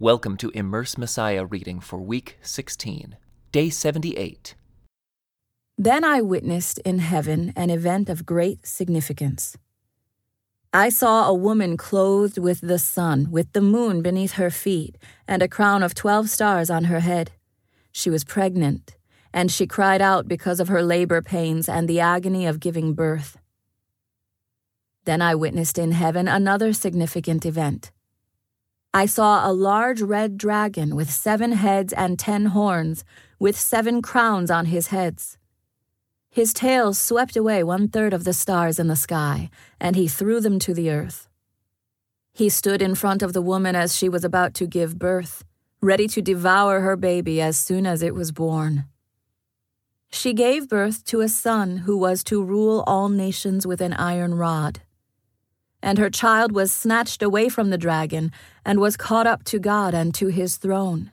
Welcome to Immerse Messiah reading for week 16, day 78. Then I witnessed in heaven an event of great significance. I saw a woman clothed with the sun, with the moon beneath her feet, and a crown of twelve stars on her head. She was pregnant, and she cried out because of her labor pains and the agony of giving birth. Then I witnessed in heaven another significant event. I saw a large red dragon with seven heads and ten horns, with seven crowns on his heads. His tail swept away one third of the stars in the sky, and he threw them to the earth. He stood in front of the woman as she was about to give birth, ready to devour her baby as soon as it was born. She gave birth to a son who was to rule all nations with an iron rod and her child was snatched away from the dragon and was caught up to God and to his throne.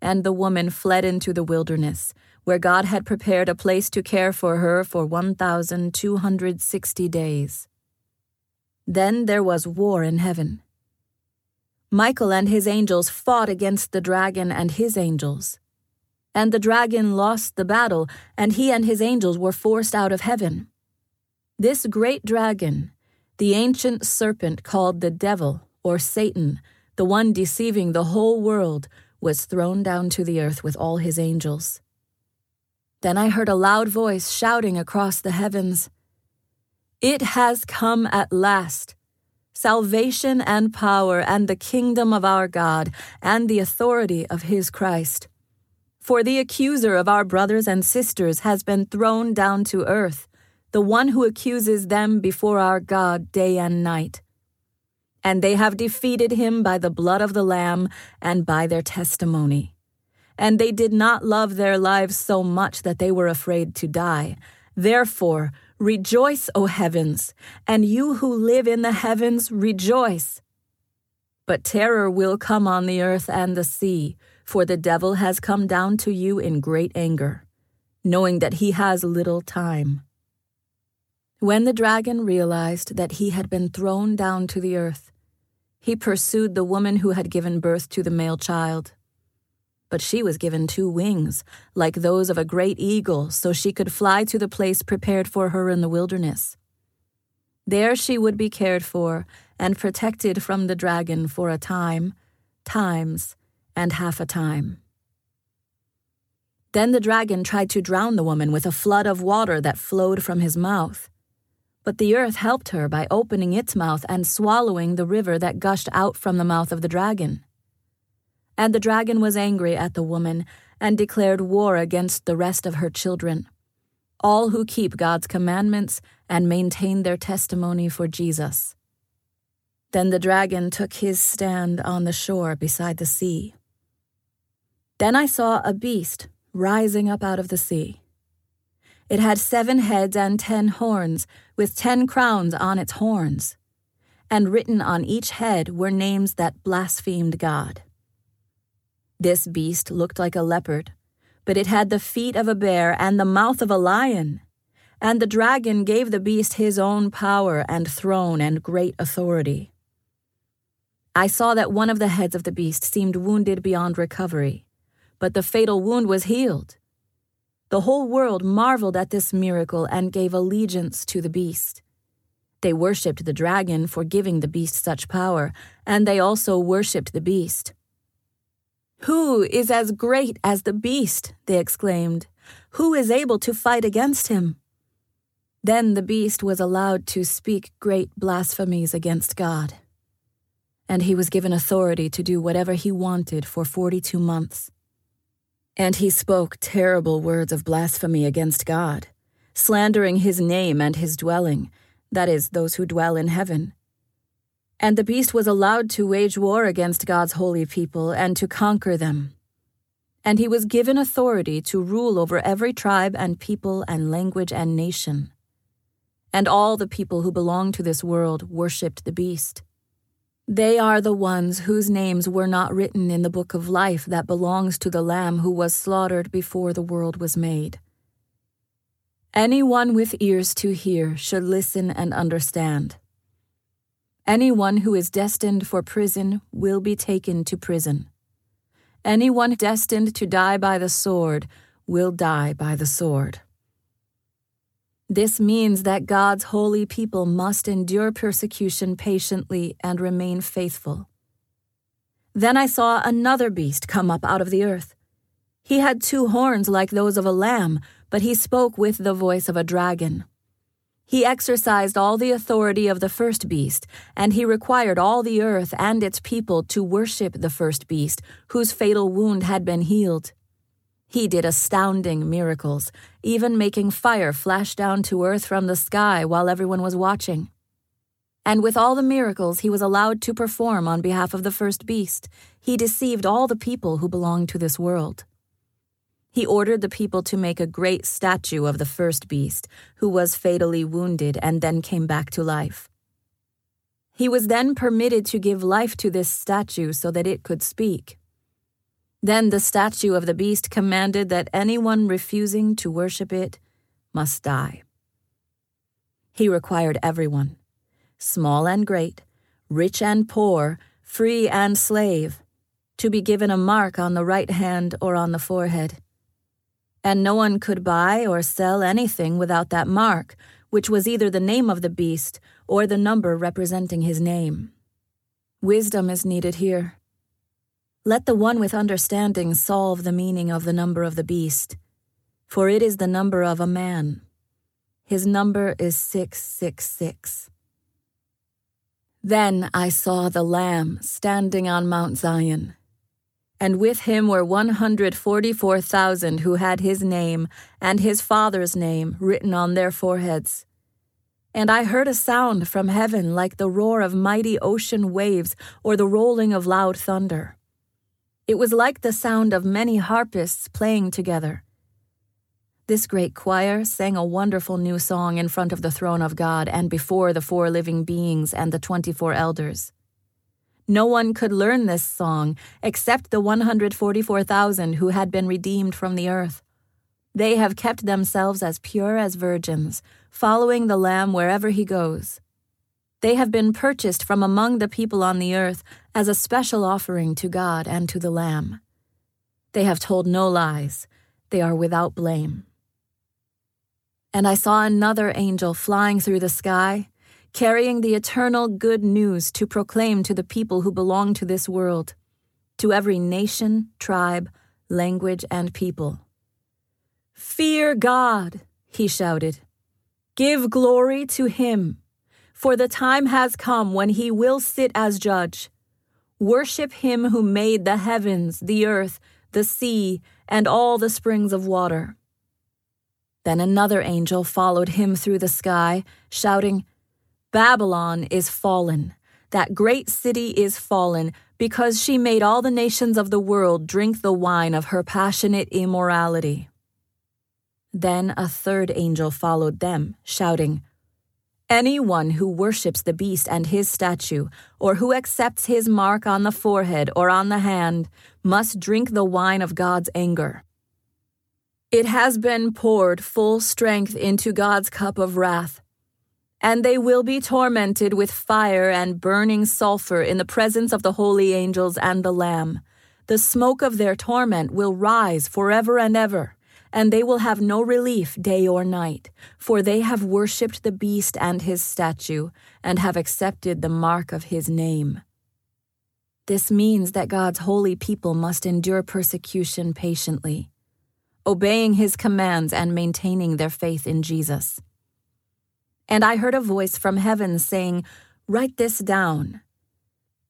And the woman fled into the wilderness, where God had prepared a place to care for her for 1,260 days. Then there was war in heaven. Michael and his angels fought against the dragon and his angels. And the dragon lost the battle, and he and his angels were forced out of heaven. This great dragon, the ancient serpent called the devil, or Satan, the one deceiving the whole world, was thrown down to the earth with all his angels. Then I heard a loud voice shouting across the heavens It has come at last! Salvation and power, and the kingdom of our God, and the authority of his Christ. For the accuser of our brothers and sisters has been thrown down to earth the one who accuses them before our God day and night. And they have defeated him by the blood of the Lamb and by their testimony. And they did not love their lives so much that they were afraid to die. Therefore, rejoice, O heavens, and you who live in the heavens, rejoice. But terror will come on the earth and the sea, for the devil has come down to you in great anger, knowing that he has little time. When the dragon realized that he had been thrown down to the earth, he pursued the woman who had given birth to the male child. But she was given two wings, like those of a great eagle, so she could fly to the place prepared for her in the wilderness. There she would be cared for and protected from the dragon for a time, times, and half a time. Then the dragon tried to drown the woman with a flood of water that flowed from his mouth. But the earth helped her by opening its mouth and swallowing the river that gushed out from the mouth of the dragon. And the dragon was angry at the woman and declared war against the rest of her children, all who keep God's commandments and maintain their testimony for Jesus. Then the dragon took his stand on the shore beside the sea. Then I saw a beast rising up out of the sea. It had seven heads and ten horns, with ten crowns on its horns. And written on each head were names that blasphemed God. This beast looked like a leopard, but it had the feet of a bear and the mouth of a lion. And the dragon gave the beast his own power and throne and great authority. I saw that one of the heads of the beast seemed wounded beyond recovery, but the fatal wound was healed. The whole world marveled at this miracle and gave allegiance to the beast. They worshipped the dragon for giving the beast such power, and they also worshipped the beast. Who is as great as the beast? they exclaimed. Who is able to fight against him? Then the beast was allowed to speak great blasphemies against God. And he was given authority to do whatever he wanted for forty two months. And he spoke terrible words of blasphemy against God, slandering his name and his dwelling, that is, those who dwell in heaven. And the beast was allowed to wage war against God's holy people and to conquer them. And he was given authority to rule over every tribe and people and language and nation. And all the people who belong to this world worshipped the beast. They are the ones whose names were not written in the book of life that belongs to the Lamb who was slaughtered before the world was made. Anyone with ears to hear should listen and understand. Anyone who is destined for prison will be taken to prison. Anyone destined to die by the sword will die by the sword. This means that God's holy people must endure persecution patiently and remain faithful. Then I saw another beast come up out of the earth. He had two horns like those of a lamb, but he spoke with the voice of a dragon. He exercised all the authority of the first beast, and he required all the earth and its people to worship the first beast, whose fatal wound had been healed. He did astounding miracles, even making fire flash down to earth from the sky while everyone was watching. And with all the miracles he was allowed to perform on behalf of the first beast, he deceived all the people who belonged to this world. He ordered the people to make a great statue of the first beast, who was fatally wounded and then came back to life. He was then permitted to give life to this statue so that it could speak. Then the statue of the beast commanded that anyone refusing to worship it must die. He required everyone, small and great, rich and poor, free and slave, to be given a mark on the right hand or on the forehead. And no one could buy or sell anything without that mark, which was either the name of the beast or the number representing his name. Wisdom is needed here. Let the one with understanding solve the meaning of the number of the beast, for it is the number of a man. His number is 666. Then I saw the Lamb standing on Mount Zion, and with him were 144,000 who had his name and his father's name written on their foreheads. And I heard a sound from heaven like the roar of mighty ocean waves or the rolling of loud thunder. It was like the sound of many harpists playing together. This great choir sang a wonderful new song in front of the throne of God and before the four living beings and the twenty four elders. No one could learn this song except the 144,000 who had been redeemed from the earth. They have kept themselves as pure as virgins, following the Lamb wherever he goes. They have been purchased from among the people on the earth as a special offering to God and to the Lamb. They have told no lies, they are without blame. And I saw another angel flying through the sky, carrying the eternal good news to proclaim to the people who belong to this world, to every nation, tribe, language, and people. Fear God, he shouted. Give glory to him for the time has come when he will sit as judge. Worship him who made the heavens, the earth, the sea, and all the springs of water. Then another angel followed him through the sky, shouting, Babylon is fallen, that great city is fallen, because she made all the nations of the world drink the wine of her passionate immorality. Then a third angel followed them, shouting, Anyone who worships the beast and his statue, or who accepts his mark on the forehead or on the hand, must drink the wine of God's anger. It has been poured full strength into God's cup of wrath. And they will be tormented with fire and burning sulfur in the presence of the holy angels and the Lamb. The smoke of their torment will rise forever and ever and they will have no relief day or night, for they have worshipped the beast and his statue, and have accepted the mark of his name. This means that God's holy people must endure persecution patiently, obeying his commands and maintaining their faith in Jesus. And I heard a voice from heaven saying, Write this down.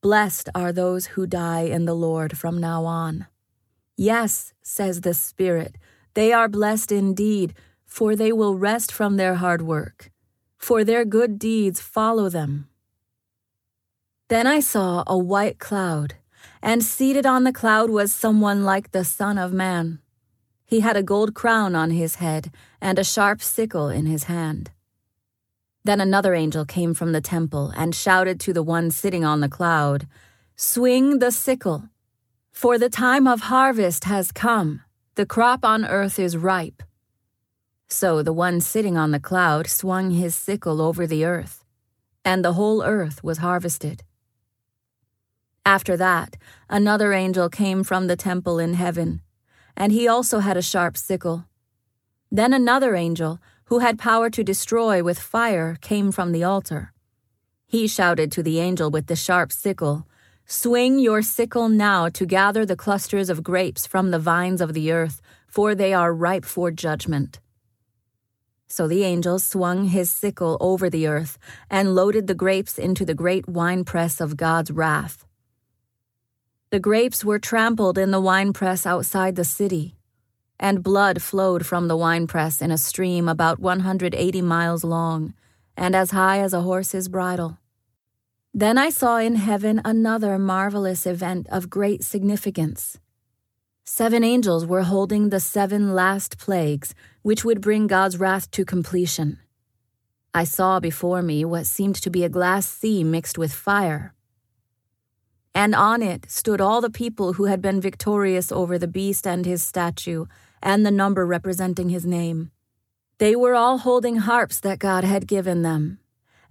Blessed are those who die in the Lord from now on. Yes, says the Spirit they are blessed indeed, for they will rest from their hard work, for their good deeds follow them. Then I saw a white cloud, and seated on the cloud was someone like the Son of Man. He had a gold crown on his head and a sharp sickle in his hand. Then another angel came from the temple and shouted to the one sitting on the cloud, Swing the sickle, for the time of harvest has come the crop on earth is ripe. So the one sitting on the cloud swung his sickle over the earth. and the whole earth was harvested. After that, another angel came from the temple in heaven, and he also had a sharp sickle. Then another angel, who had power to destroy with fire, came from the altar. He shouted to the angel with the sharp sickle, Swing your sickle now to gather the clusters of grapes from the vines of the earth, for they are ripe for judgment. So the angel swung his sickle over the earth and loaded the grapes into the great winepress of God's wrath. The grapes were trampled in the winepress outside the city, and blood flowed from the winepress in a stream about 180 miles long and as high as a horse's bridle. Then I saw in heaven another marvelous event of great significance. Seven angels were holding the seven last plagues, which would bring God's wrath to completion. I saw before me what seemed to be a glass sea mixed with fire and on it stood all the people who had been victorious over the beast and his statue, and the number representing his name. They were all holding harps that God had given them,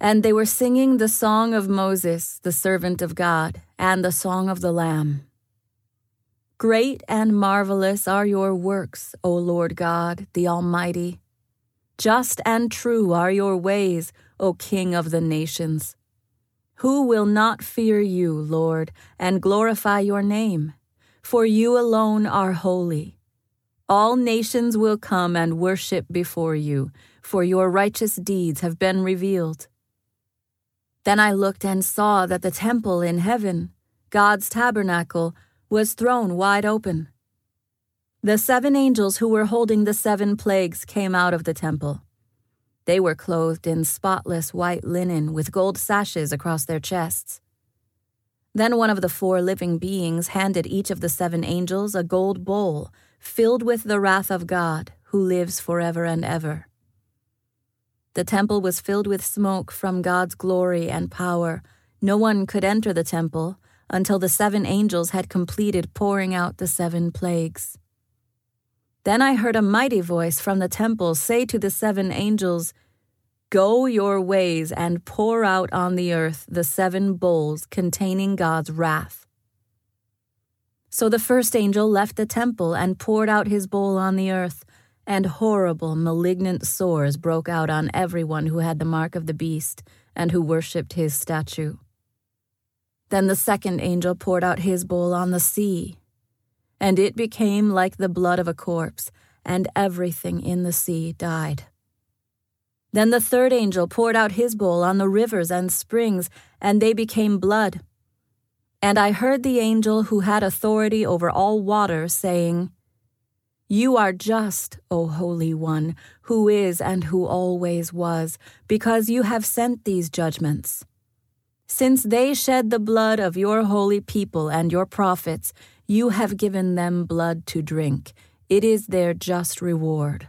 and they were singing the song of Moses, the servant of God, and the song of the Lamb. Great and marvelous are your works, O Lord God, the Almighty. Just and true are your ways, O King of the nations. Who will not fear you, Lord, and glorify your name? For you alone are holy. All nations will come and worship before you, for your righteous deeds have been revealed. Then I looked and saw that the temple in heaven, God's tabernacle, was thrown wide open. The seven angels who were holding the seven plagues came out of the temple. They were clothed in spotless white linen with gold sashes across their chests. Then one of the four living beings handed each of the seven angels a gold bowl filled with the wrath of God, who lives forever and ever. The temple was filled with smoke from God's glory and power. No one could enter the temple until the seven angels had completed pouring out the seven plagues. Then I heard a mighty voice from the temple say to the seven angels, Go your ways and pour out on the earth the seven bowls containing God's wrath. So the first angel left the temple and poured out his bowl on the earth, and horrible, malignant sores broke out on everyone who had the mark of the beast and who worshipped his statue. Then the second angel poured out his bowl on the sea and it became like the blood of a corpse, and everything in the sea died. Then the third angel poured out his bowl on the rivers and springs, and they became blood. And I heard the angel who had authority over all water saying, You are just, O Holy One, who is and who always was, because you have sent these judgments. Since they shed the blood of your holy people and your prophets, you have given them blood to drink. It is their just reward.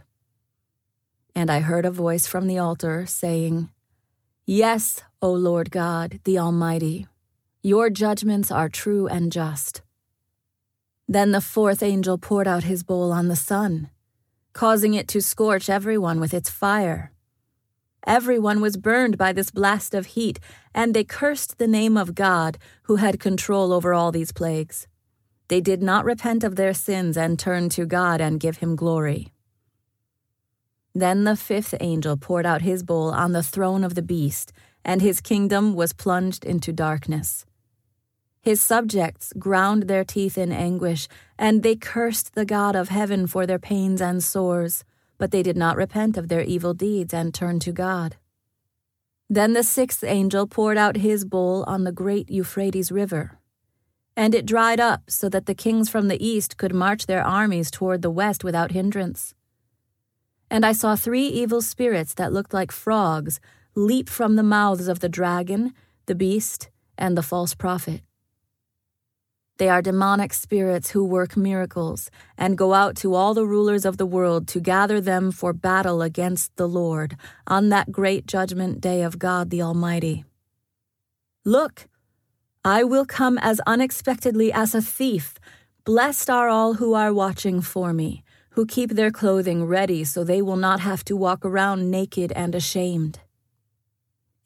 And I heard a voice from the altar saying, Yes, O Lord God, the Almighty, your judgments are true and just. Then the fourth angel poured out his bowl on the sun, causing it to scorch everyone with its fire. Everyone was burned by this blast of heat, and they cursed the name of God, who had control over all these plagues. They did not repent of their sins and turn to God and give him glory. Then the fifth angel poured out his bowl on the throne of the beast, and his kingdom was plunged into darkness. His subjects ground their teeth in anguish, and they cursed the God of heaven for their pains and sores, but they did not repent of their evil deeds and turn to God. Then the sixth angel poured out his bowl on the great Euphrates River and it dried up so that the kings from the east could march their armies toward the west without hindrance. And I saw three evil spirits that looked like frogs leap from the mouths of the dragon, the beast, and the false prophet. They are demonic spirits who work miracles and go out to all the rulers of the world to gather them for battle against the Lord on that great judgment day of God the Almighty. Look, I will come as unexpectedly as a thief. Blessed are all who are watching for me, who keep their clothing ready so they will not have to walk around naked and ashamed.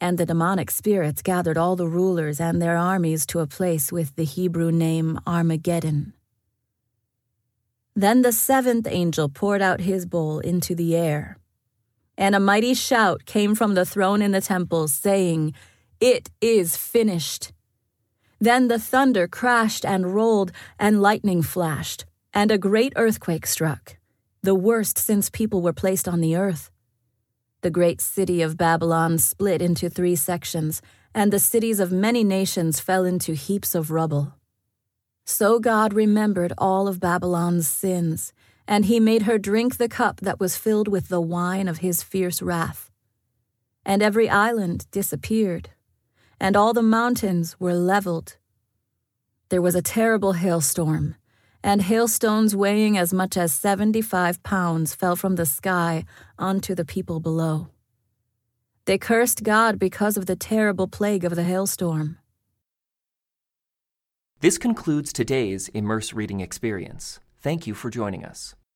And the demonic spirits gathered all the rulers and their armies to a place with the Hebrew name Armageddon. Then the seventh angel poured out his bowl into the air. And a mighty shout came from the throne in the temple, saying, It is finished. Then the thunder crashed and rolled, and lightning flashed, and a great earthquake struck, the worst since people were placed on the earth. The great city of Babylon split into three sections, and the cities of many nations fell into heaps of rubble. So God remembered all of Babylon's sins, and he made her drink the cup that was filled with the wine of his fierce wrath. And every island disappeared, and all the mountains were leveled. There was a terrible hailstorm and hailstones weighing as much as 75 pounds fell from the sky onto the people below. They cursed God because of the terrible plague of the hailstorm. This concludes today's Immerse Reading Experience. Thank you for joining us.